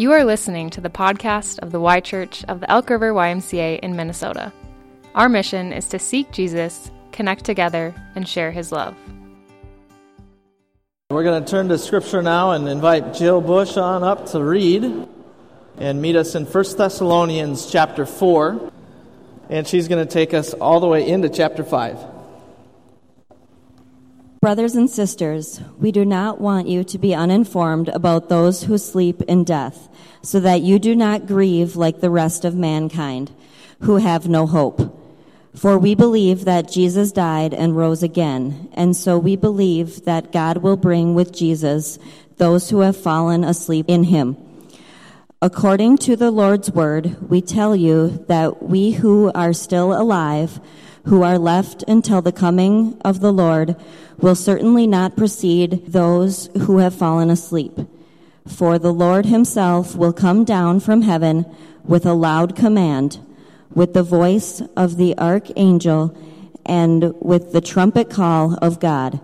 You are listening to the podcast of the Y Church of the Elk River YMCA in Minnesota. Our mission is to seek Jesus, connect together, and share his love. We're going to turn to Scripture now and invite Jill Bush on up to read and meet us in 1 Thessalonians chapter 4. And she's going to take us all the way into chapter 5. Brothers and sisters, we do not want you to be uninformed about those who sleep in death, so that you do not grieve like the rest of mankind, who have no hope. For we believe that Jesus died and rose again, and so we believe that God will bring with Jesus those who have fallen asleep in him. According to the Lord's word, we tell you that we who are still alive, who are left until the coming of the Lord, will certainly not precede those who have fallen asleep. For the Lord himself will come down from heaven with a loud command, with the voice of the archangel, and with the trumpet call of God.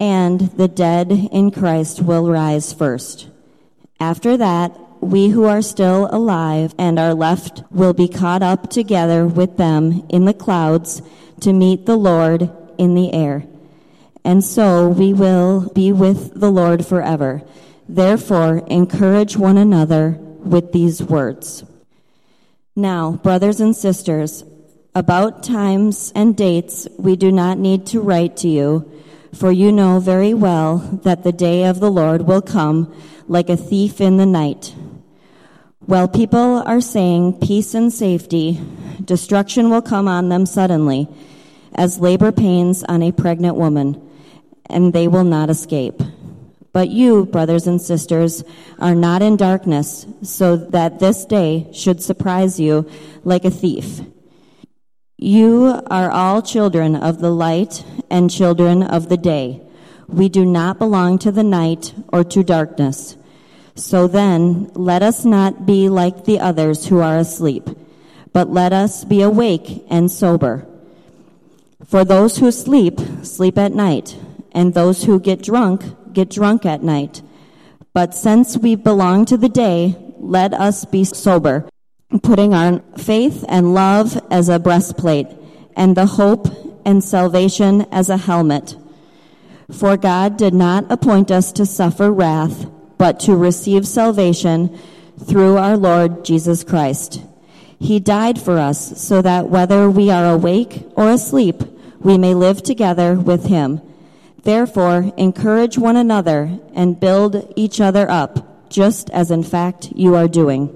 And the dead in Christ will rise first. After that, we who are still alive and are left will be caught up together with them in the clouds to meet the Lord in the air and so we will be with the Lord forever. Therefore, encourage one another with these words. Now, brothers and sisters, about times and dates we do not need to write to you, for you know very well that the day of the Lord will come like a thief in the night. While people are saying peace and safety, destruction will come on them suddenly, as labor pains on a pregnant woman and they will not escape. But you, brothers and sisters, are not in darkness, so that this day should surprise you like a thief. You are all children of the light and children of the day. We do not belong to the night or to darkness. So then, let us not be like the others who are asleep, but let us be awake and sober. For those who sleep, sleep at night and those who get drunk get drunk at night. But since we belong to the day, let us be sober, putting our faith and love as a breastplate, and the hope and salvation as a helmet. For God did not appoint us to suffer wrath, but to receive salvation through our Lord Jesus Christ. He died for us so that whether we are awake or asleep, we may live together with him. Therefore, encourage one another and build each other up, just as in fact you are doing.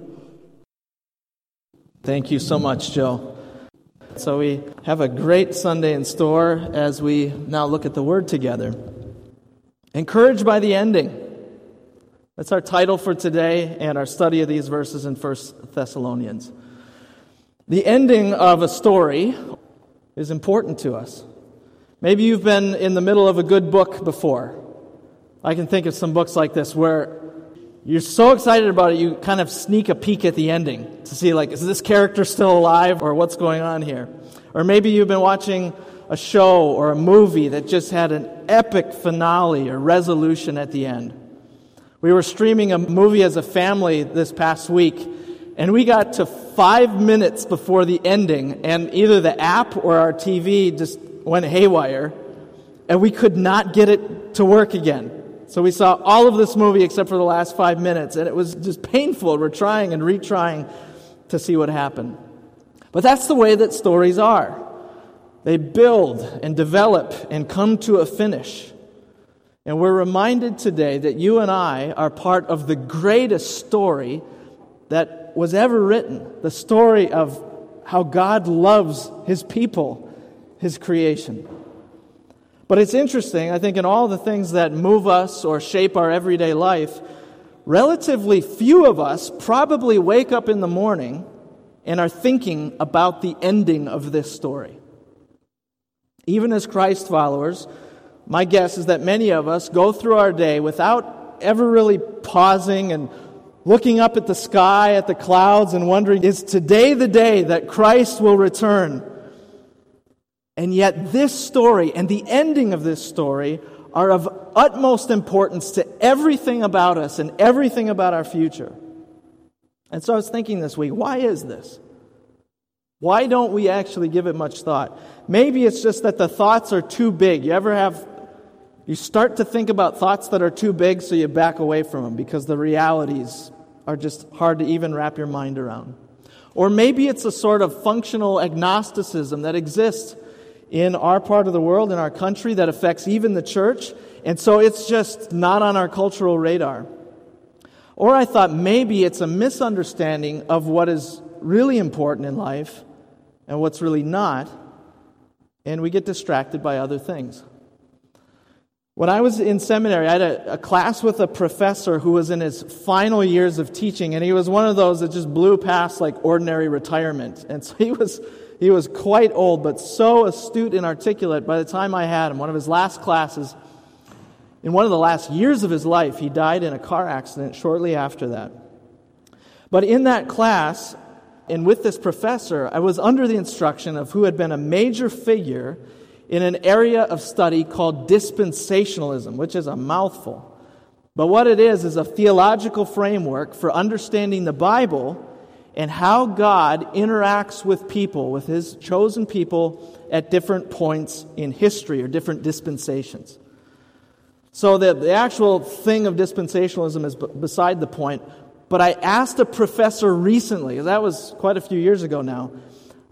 Thank you so much, Jill. So, we have a great Sunday in store as we now look at the Word together. Encouraged by the ending. That's our title for today and our study of these verses in 1 Thessalonians. The ending of a story is important to us. Maybe you've been in the middle of a good book before. I can think of some books like this where you're so excited about it, you kind of sneak a peek at the ending to see, like, is this character still alive or what's going on here? Or maybe you've been watching a show or a movie that just had an epic finale or resolution at the end. We were streaming a movie as a family this past week, and we got to five minutes before the ending, and either the app or our TV just went haywire, and we could not get it to work again. So we saw all of this movie except for the last five minutes, and it was just painful. We're trying and retrying to see what happened. But that's the way that stories are. They build and develop and come to a finish. And we're reminded today that you and I are part of the greatest story that was ever written the story of how God loves his people his creation. But it's interesting, I think, in all the things that move us or shape our everyday life, relatively few of us probably wake up in the morning and are thinking about the ending of this story. Even as Christ followers, my guess is that many of us go through our day without ever really pausing and looking up at the sky, at the clouds, and wondering, is today the day that Christ will return? And yet, this story and the ending of this story are of utmost importance to everything about us and everything about our future. And so I was thinking this week, why is this? Why don't we actually give it much thought? Maybe it's just that the thoughts are too big. You ever have, you start to think about thoughts that are too big, so you back away from them because the realities are just hard to even wrap your mind around. Or maybe it's a sort of functional agnosticism that exists in our part of the world, in our country, that affects even the church, and so it's just not on our cultural radar. Or I thought maybe it's a misunderstanding of what is really important in life and what's really not, and we get distracted by other things. When I was in seminary, I had a, a, class with a professor who was in his final years of teaching, and he was one of those that just blew past like ordinary retirement. And so he was, he was quite old, but so astute and articulate by the time I had him. One of his last classes, in one of the last years of his life, he died in a car accident shortly after that. But in that class, and with this professor, I was under the instruction of who had been a major figure in an area of study called dispensationalism, which is a mouthful. But what it is, is a theological framework for understanding the Bible and how God interacts with people, with his chosen people at different points in history or different dispensations. So the, the actual thing of dispensationalism is b- beside the point. But I asked a professor recently, that was quite a few years ago now.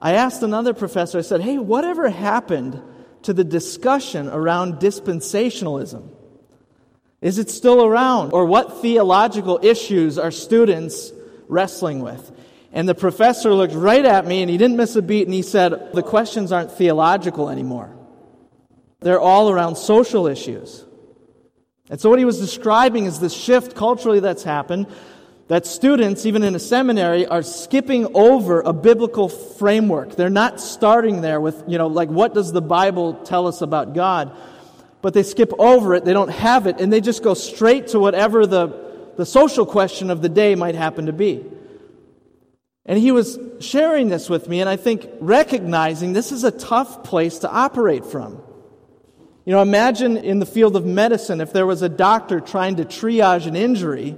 I asked another professor, I said, hey, whatever happened to the discussion around dispensationalism? Is it still around? Or what theological issues are students wrestling with? And the professor looked right at me and he didn't miss a beat and he said, The questions aren't theological anymore. They're all around social issues. And so, what he was describing is this shift culturally that's happened that students, even in a seminary, are skipping over a biblical framework. They're not starting there with, you know, like, what does the Bible tell us about God? But they skip over it, they don't have it, and they just go straight to whatever the, the social question of the day might happen to be. And he was sharing this with me, and I think recognizing this is a tough place to operate from. You know, imagine in the field of medicine if there was a doctor trying to triage an injury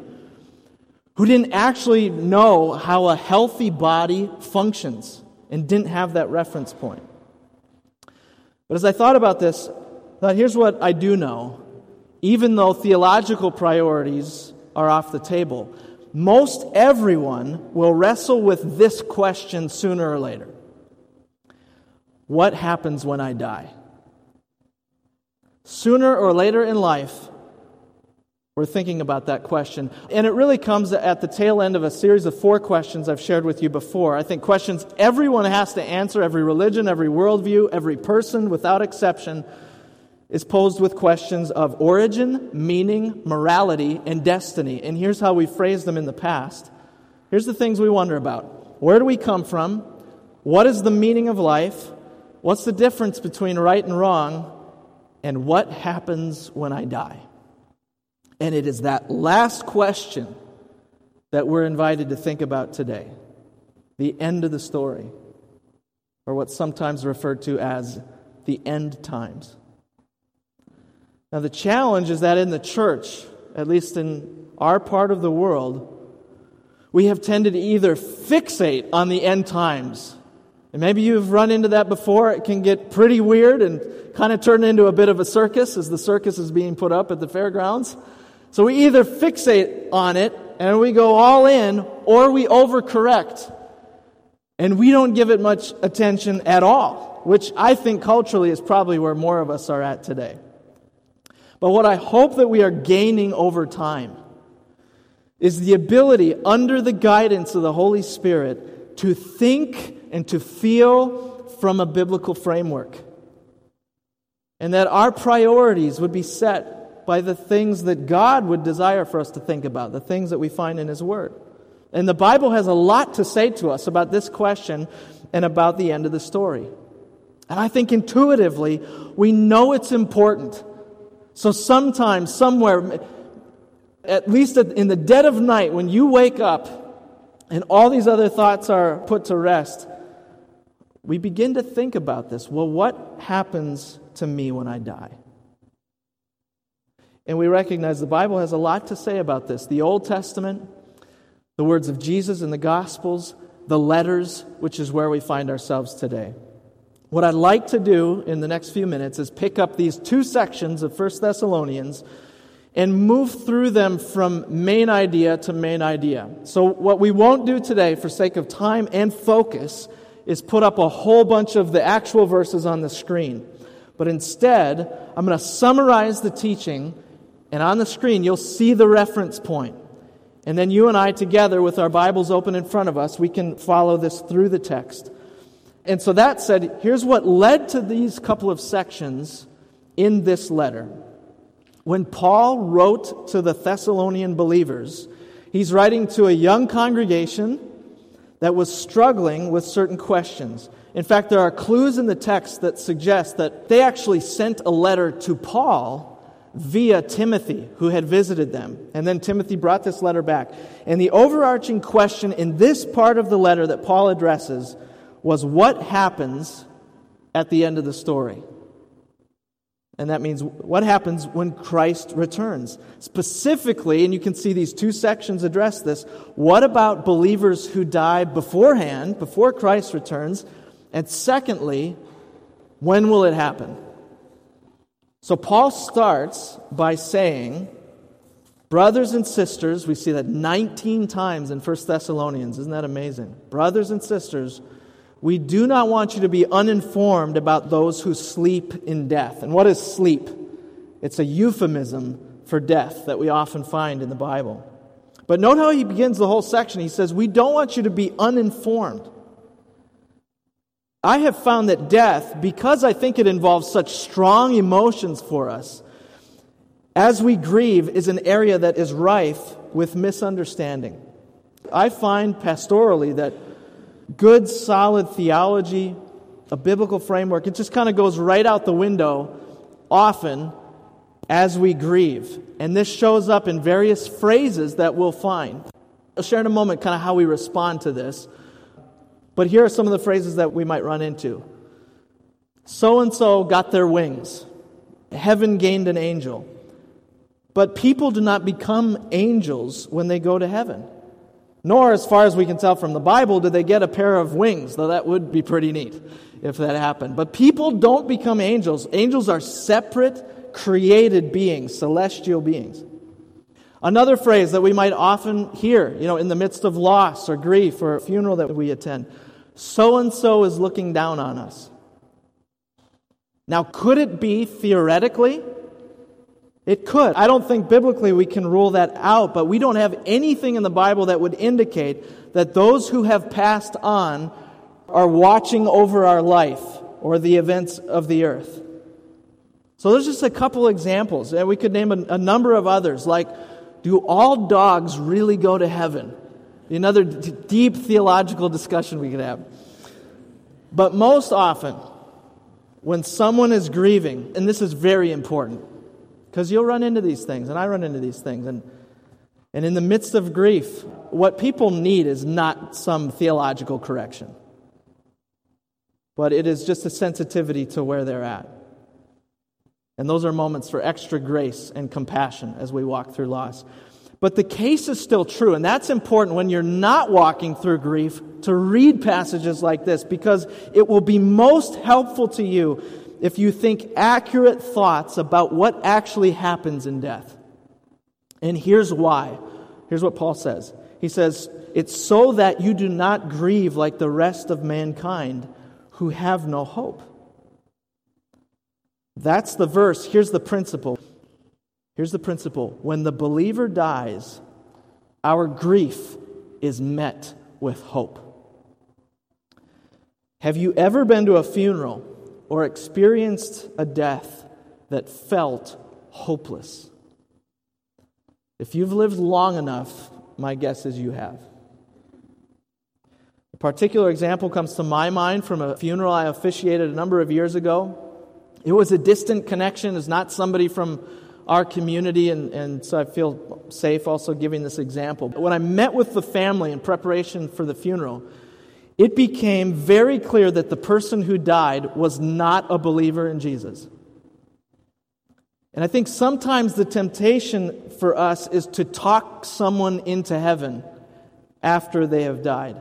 who didn't actually know how a healthy body functions and didn't have that reference point. But as I thought about this, I thought here's what I do know. Even though theological priorities are off the table, most everyone will wrestle with this question sooner or later What happens when I die? Sooner or later in life, we're thinking about that question. And it really comes at the tail end of a series of four questions I've shared with you before. I think questions everyone has to answer, every religion, every worldview, every person without exception is posed with questions of origin, meaning, morality, and destiny. And here's how we phrased them in the past. Here's the things we wonder about Where do we come from? What is the meaning of life? What's the difference between right and wrong? And what happens when I die? And it is that last question that we're invited to think about today the end of the story, or what's sometimes referred to as the end times. Now, the challenge is that in the church, at least in our part of the world, we have tended to either fixate on the end times. And maybe you've run into that before. It can get pretty weird and kind of turn into a bit of a circus as the circus is being put up at the fairgrounds. So we either fixate on it and we go all in, or we overcorrect and we don't give it much attention at all, which I think culturally is probably where more of us are at today. But what I hope that we are gaining over time is the ability, under the guidance of the Holy Spirit, to think and to feel from a biblical framework. And that our priorities would be set by the things that God would desire for us to think about, the things that we find in His Word. And the Bible has a lot to say to us about this question and about the end of the story. And I think intuitively, we know it's important. So sometimes, somewhere, at least in the dead of night, when you wake up and all these other thoughts are put to rest, we begin to think about this. Well, what happens to me when I die? And we recognize the Bible has a lot to say about this. The Old Testament, the words of Jesus in the Gospels, the letters, which is where we find ourselves today. What I'd like to do in the next few minutes is pick up these two sections of 1 Thessalonians and move through them from main idea to main idea. So, what we won't do today, for sake of time and focus, is put up a whole bunch of the actual verses on the screen. But instead, I'm going to summarize the teaching, and on the screen, you'll see the reference point. And then you and I, together with our Bibles open in front of us, we can follow this through the text. And so that said, here's what led to these couple of sections in this letter. When Paul wrote to the Thessalonian believers, he's writing to a young congregation that was struggling with certain questions. In fact, there are clues in the text that suggest that they actually sent a letter to Paul via Timothy, who had visited them. And then Timothy brought this letter back. And the overarching question in this part of the letter that Paul addresses was what happens at the end of the story? And that means what happens when Christ returns. Specifically, and you can see these two sections address this, what about believers who die beforehand, before Christ returns? And secondly, when will it happen? So Paul starts by saying, Brothers and sisters, we see that 19 times in 1 Thessalonians. Isn't that amazing? Brothers and sisters, we do not want you to be uninformed about those who sleep in death. And what is sleep? It's a euphemism for death that we often find in the Bible. But note how he begins the whole section. He says, We don't want you to be uninformed. I have found that death, because I think it involves such strong emotions for us, as we grieve, is an area that is rife with misunderstanding. I find pastorally that good, solid theology, a biblical framework, it just kind of goes right out the window often as we grieve. And this shows up in various phrases that we'll find. I'll share in a moment kind of how we respond to this. But here are some of the phrases that we might run into. So and so got their wings. Heaven gained an angel. But people do not become angels when they go to heaven. Nor, as far as we can tell from the Bible, do they get a pair of wings, though that would be pretty neat if that happened. But people don't become angels. Angels are separate, created beings, celestial beings. Another phrase that we might often hear, you know, in the midst of loss or grief or a funeral that we attend so and so is looking down on us. Now, could it be theoretically it could. I don't think biblically we can rule that out, but we don't have anything in the Bible that would indicate that those who have passed on are watching over our life or the events of the earth. So there's just a couple examples, and we could name a, a number of others, like do all dogs really go to heaven? Another d- deep theological discussion we could have. But most often, when someone is grieving, and this is very important, because you'll run into these things, and I run into these things. And, and in the midst of grief, what people need is not some theological correction, but it is just a sensitivity to where they're at. And those are moments for extra grace and compassion as we walk through loss. But the case is still true, and that's important when you're not walking through grief to read passages like this because it will be most helpful to you if you think accurate thoughts about what actually happens in death. And here's why. Here's what Paul says He says, It's so that you do not grieve like the rest of mankind who have no hope. That's the verse. Here's the principle. Here's the principle. When the believer dies, our grief is met with hope. Have you ever been to a funeral or experienced a death that felt hopeless? If you've lived long enough, my guess is you have. A particular example comes to my mind from a funeral I officiated a number of years ago. It was a distant connection, it's not somebody from our community, and, and so I feel safe also giving this example. When I met with the family in preparation for the funeral, it became very clear that the person who died was not a believer in Jesus. And I think sometimes the temptation for us is to talk someone into heaven after they have died.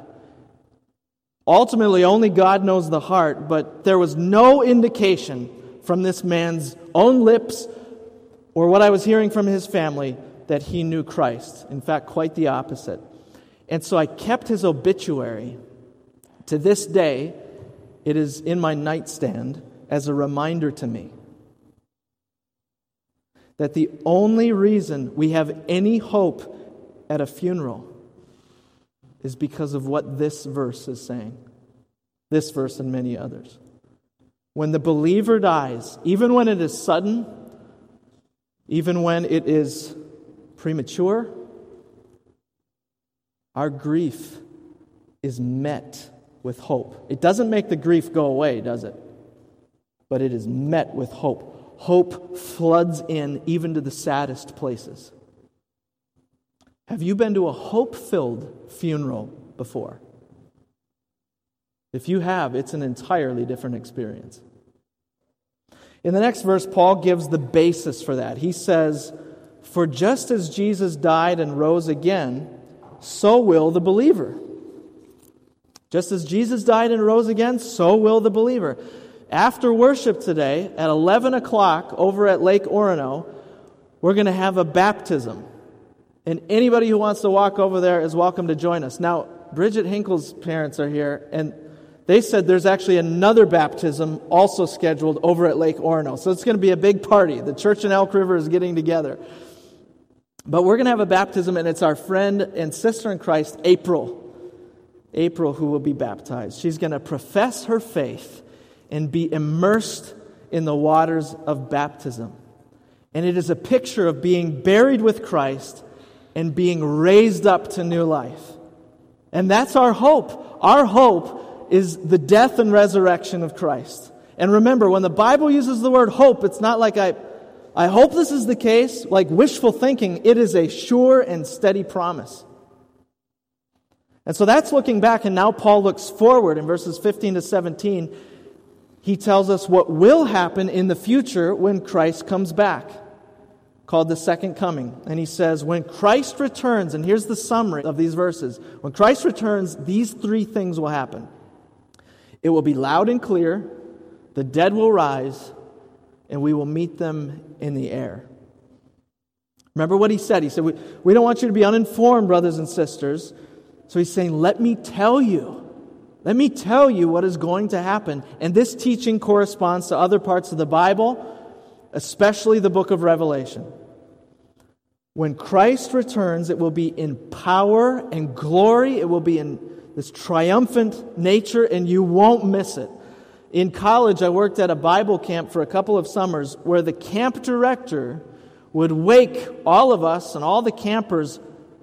Ultimately, only God knows the heart, but there was no indication from this man's own lips or what I was hearing from his family that he knew Christ. In fact, quite the opposite. And so I kept his obituary. To this day, it is in my nightstand as a reminder to me that the only reason we have any hope at a funeral is because of what this verse is saying. This verse and many others. When the believer dies, even when it is sudden, even when it is premature, our grief is met with hope. It doesn't make the grief go away, does it? But it is met with hope. Hope floods in even to the saddest places. Have you been to a hope filled funeral before? If you have, it's an entirely different experience. In the next verse, Paul gives the basis for that. He says, For just as Jesus died and rose again, so will the believer. Just as Jesus died and rose again, so will the believer. After worship today, at 11 o'clock over at Lake Orono, we're going to have a baptism. And anybody who wants to walk over there is welcome to join us. Now, Bridget Hinkle's parents are here, and they said there's actually another baptism also scheduled over at Lake Orono. So it's going to be a big party. The church in Elk River is getting together. But we're going to have a baptism, and it's our friend and sister in Christ, April. April, who will be baptized. She's going to profess her faith and be immersed in the waters of baptism. And it is a picture of being buried with Christ and being raised up to new life. And that's our hope. Our hope is the death and resurrection of Christ. And remember, when the Bible uses the word hope, it's not like I I hope this is the case. Like wishful thinking, it is a sure and steady promise. And so that's looking back, and now Paul looks forward in verses 15 to 17. He tells us what will happen in the future when Christ comes back, called the second coming. And he says, When Christ returns, and here's the summary of these verses when Christ returns, these three things will happen it will be loud and clear, the dead will rise, and we will meet them in the air. Remember what he said? He said, We, we don't want you to be uninformed, brothers and sisters. So he's saying, Let me tell you. Let me tell you what is going to happen. And this teaching corresponds to other parts of the Bible, especially the book of Revelation. When Christ returns, it will be in power and glory. It will be in this triumphant nature, and you won't miss it. In college, I worked at a Bible camp for a couple of summers where the camp director would wake all of us and all the campers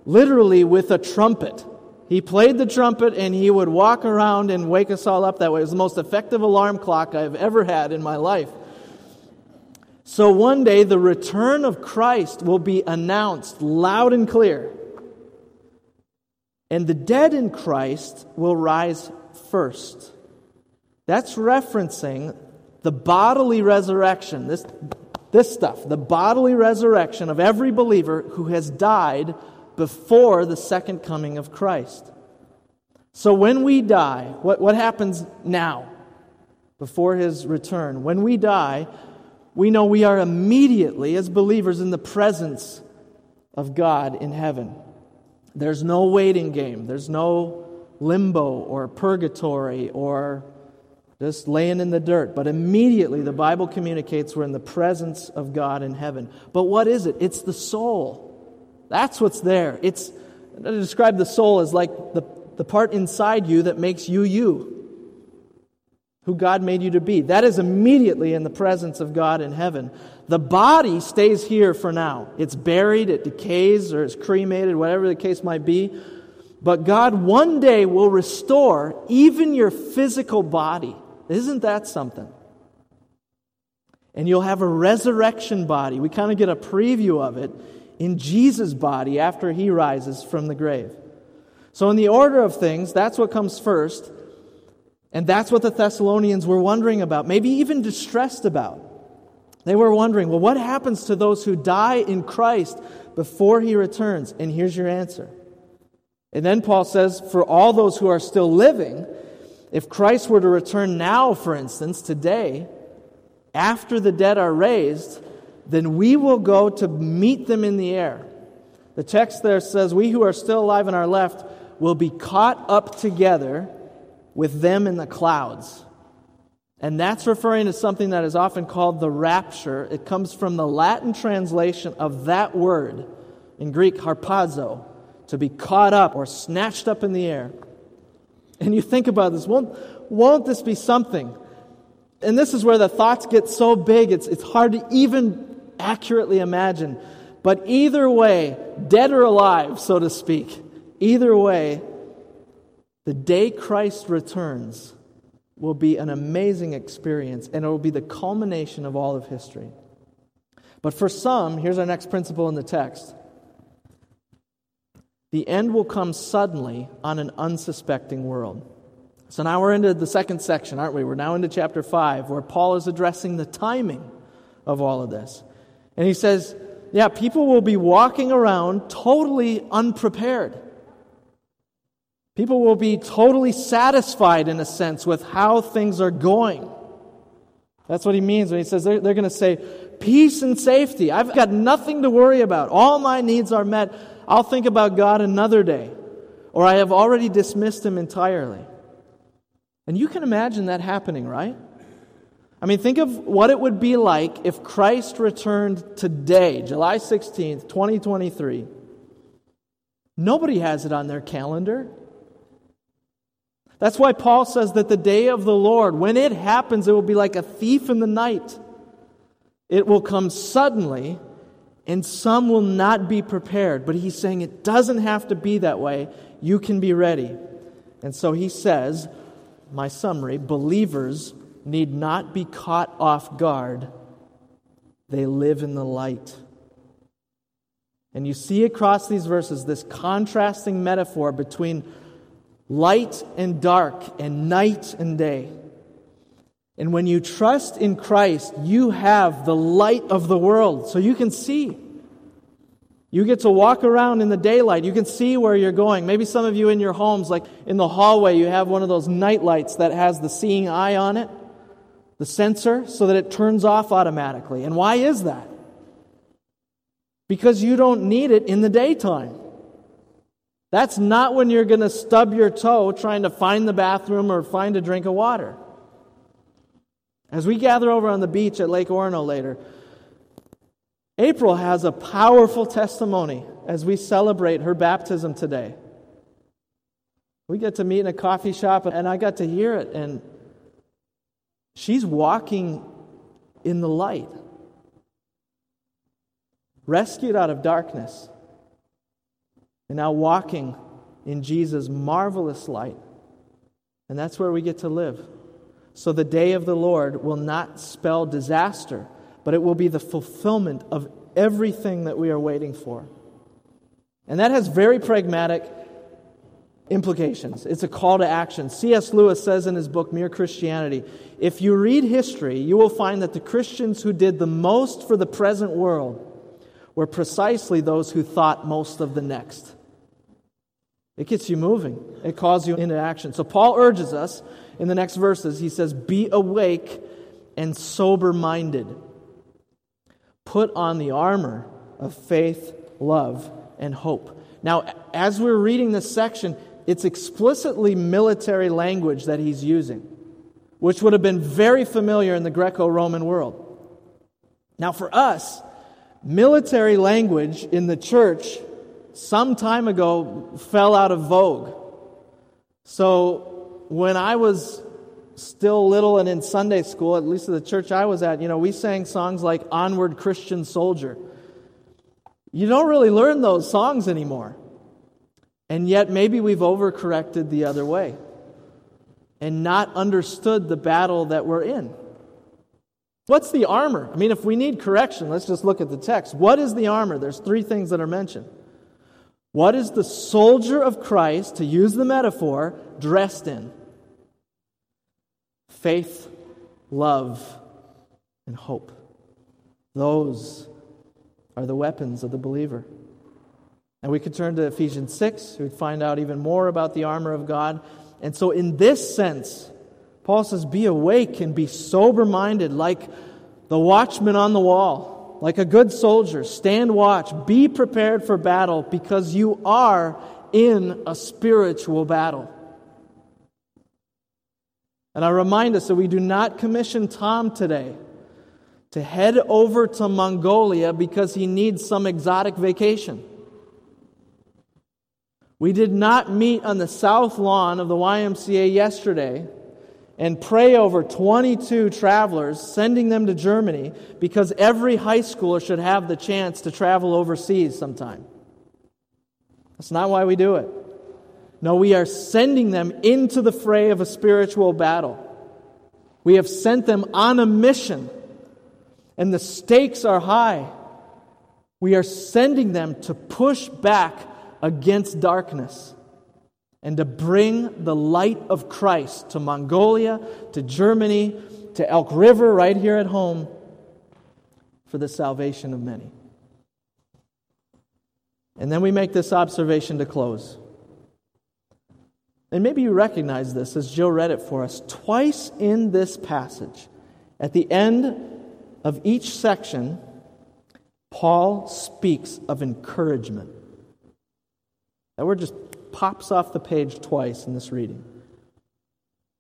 literally with a trumpet. He played the trumpet and he would walk around and wake us all up that way. It was the most effective alarm clock I've ever had in my life. So one day, the return of Christ will be announced loud and clear. And the dead in Christ will rise first. That's referencing the bodily resurrection, this, this stuff, the bodily resurrection of every believer who has died before the second coming of Christ. So when we die, what, what happens now before his return? When we die, we know we are immediately, as believers, in the presence of God in heaven. There's no waiting game, there's no limbo or purgatory or just laying in the dirt. But immediately the Bible communicates we're in the presence of God in heaven. But what is it? It's the soul. That's what's there. It's I describe the soul as like the, the part inside you that makes you you. Who God made you to be. That is immediately in the presence of God in heaven. The body stays here for now. It's buried, it decays, or it's cremated, whatever the case might be. But God one day will restore even your physical body. Isn't that something? And you'll have a resurrection body. We kind of get a preview of it in Jesus' body after he rises from the grave. So, in the order of things, that's what comes first. And that's what the Thessalonians were wondering about, maybe even distressed about. They were wondering, well, what happens to those who die in Christ before he returns? And here's your answer And then Paul says, for all those who are still living, if Christ were to return now, for instance, today, after the dead are raised, then we will go to meet them in the air. The text there says, We who are still alive and are left will be caught up together with them in the clouds. And that's referring to something that is often called the rapture. It comes from the Latin translation of that word, in Greek, harpazo, to be caught up or snatched up in the air. And you think about this, won't, won't this be something? And this is where the thoughts get so big, it's, it's hard to even accurately imagine. But either way, dead or alive, so to speak, either way, the day Christ returns will be an amazing experience and it will be the culmination of all of history. But for some, here's our next principle in the text the end will come suddenly on an unsuspecting world. So now we're into the second section, aren't we? We're now into chapter 5, where Paul is addressing the timing of all of this. And he says, Yeah, people will be walking around totally unprepared. People will be totally satisfied, in a sense, with how things are going. That's what he means when he says they're, they're going to say, Peace and safety. I've got nothing to worry about. All my needs are met. I'll think about God another day. Or I have already dismissed him entirely. And you can imagine that happening, right? I mean, think of what it would be like if Christ returned today, July 16th, 2023. Nobody has it on their calendar. That's why Paul says that the day of the Lord, when it happens, it will be like a thief in the night. It will come suddenly, and some will not be prepared. But he's saying it doesn't have to be that way. You can be ready. And so he says, my summary believers need not be caught off guard, they live in the light. And you see across these verses this contrasting metaphor between light and dark, and night and day. And when you trust in Christ, you have the light of the world, so you can see. You get to walk around in the daylight. You can see where you're going. Maybe some of you in your homes, like in the hallway, you have one of those night lights that has the seeing eye on it, the sensor, so that it turns off automatically. And why is that? Because you don't need it in the daytime. That's not when you're going to stub your toe trying to find the bathroom or find a drink of water. As we gather over on the beach at Lake Orono later, April has a powerful testimony as we celebrate her baptism today. We get to meet in a coffee shop, and I got to hear it, and she's walking in the light, rescued out of darkness and now walking in Jesus' marvelous light. And that's where we get to live. So the day of the Lord will not spell disaster, but it will be the fulfillment of everything that we are waiting for. And that has very pragmatic implications. It's a call to action. C.S. Lewis says in his book, Mere Christianity if you read history, you will find that the Christians who did the most for the present world were precisely those who thought most of the next. It gets you moving, it calls you into action. So, Paul urges us in the next verses, he says, Be awake and sober minded. Put on the armor of faith, love, and hope. Now, as we're reading this section, it's explicitly military language that he's using, which would have been very familiar in the Greco Roman world. Now, for us, military language in the church some time ago fell out of vogue. So when I was still little and in Sunday school, at least at the church I was at, you know, we sang songs like Onward Christian Soldier. You don't really learn those songs anymore. And yet maybe we've overcorrected the other way and not understood the battle that we're in. What's the armor? I mean, if we need correction, let's just look at the text. What is the armor? There's three things that are mentioned. What is the soldier of Christ, to use the metaphor, dressed in? Faith, love, and hope. Those are the weapons of the believer. And we could turn to Ephesians 6, we'd find out even more about the armor of God. And so, in this sense, Paul says, Be awake and be sober minded, like the watchman on the wall, like a good soldier. Stand watch, be prepared for battle, because you are in a spiritual battle. And I remind us that we do not commission Tom today to head over to Mongolia because he needs some exotic vacation. We did not meet on the south lawn of the YMCA yesterday and pray over 22 travelers, sending them to Germany because every high schooler should have the chance to travel overseas sometime. That's not why we do it. No, we are sending them into the fray of a spiritual battle. We have sent them on a mission, and the stakes are high. We are sending them to push back against darkness and to bring the light of Christ to Mongolia, to Germany, to Elk River, right here at home, for the salvation of many. And then we make this observation to close. And maybe you recognize this as Joe read it for us. Twice in this passage, at the end of each section, Paul speaks of encouragement. That word just pops off the page twice in this reading.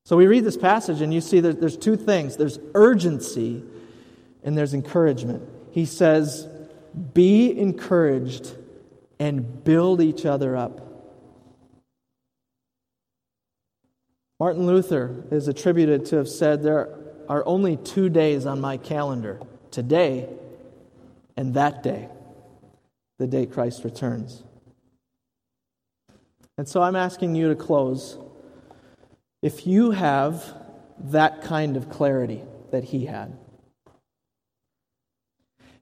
So we read this passage, and you see that there's two things there's urgency and there's encouragement. He says, Be encouraged and build each other up. Martin Luther is attributed to have said, There are only two days on my calendar today and that day, the day Christ returns. And so I'm asking you to close. If you have that kind of clarity that he had,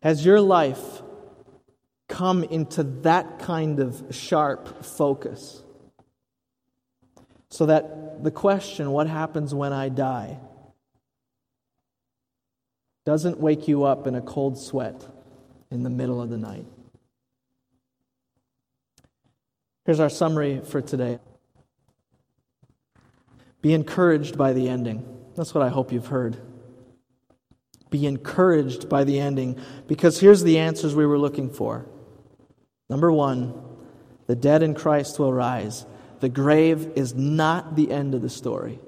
has your life come into that kind of sharp focus? So that the question, what happens when I die, doesn't wake you up in a cold sweat in the middle of the night. Here's our summary for today Be encouraged by the ending. That's what I hope you've heard. Be encouraged by the ending because here's the answers we were looking for. Number one, the dead in Christ will rise. The grave is not the end of the story.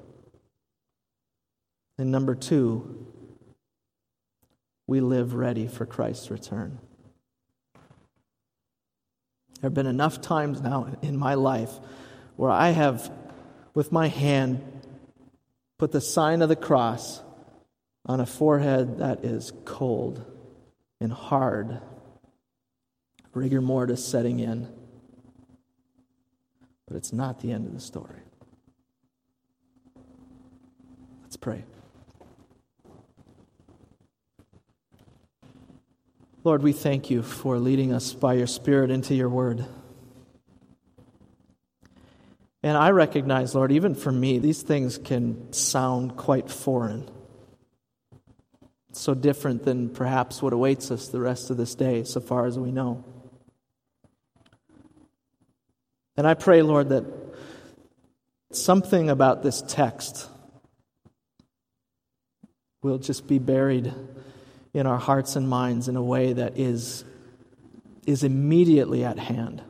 And number two, we live ready for Christ's return. There have been enough times now in my life where I have, with my hand, put the sign of the cross on a forehead that is cold and hard, rigor mortis setting in. But it's not the end of the story. Let's pray. Lord, we thank you for leading us by your Spirit into your word. And I recognize, Lord, even for me, these things can sound quite foreign. So different than perhaps what awaits us the rest of this day, so far as we know. And I pray, Lord, that something about this text will just be buried in our hearts and minds in a way that is, is immediately at hand,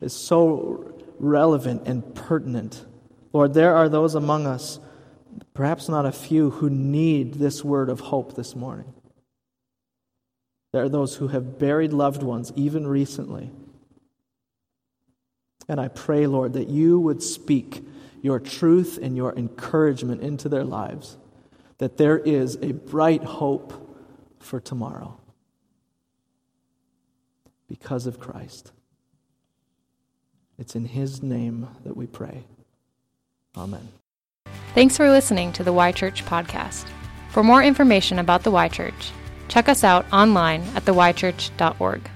is so relevant and pertinent. Lord, there are those among us, perhaps not a few, who need this word of hope this morning. There are those who have buried loved ones, even recently. And I pray, Lord, that you would speak your truth and your encouragement into their lives, that there is a bright hope for tomorrow because of Christ. It's in His name that we pray. Amen. Thanks for listening to the Y Church podcast. For more information about the Y Church, check us out online at theychurch.org.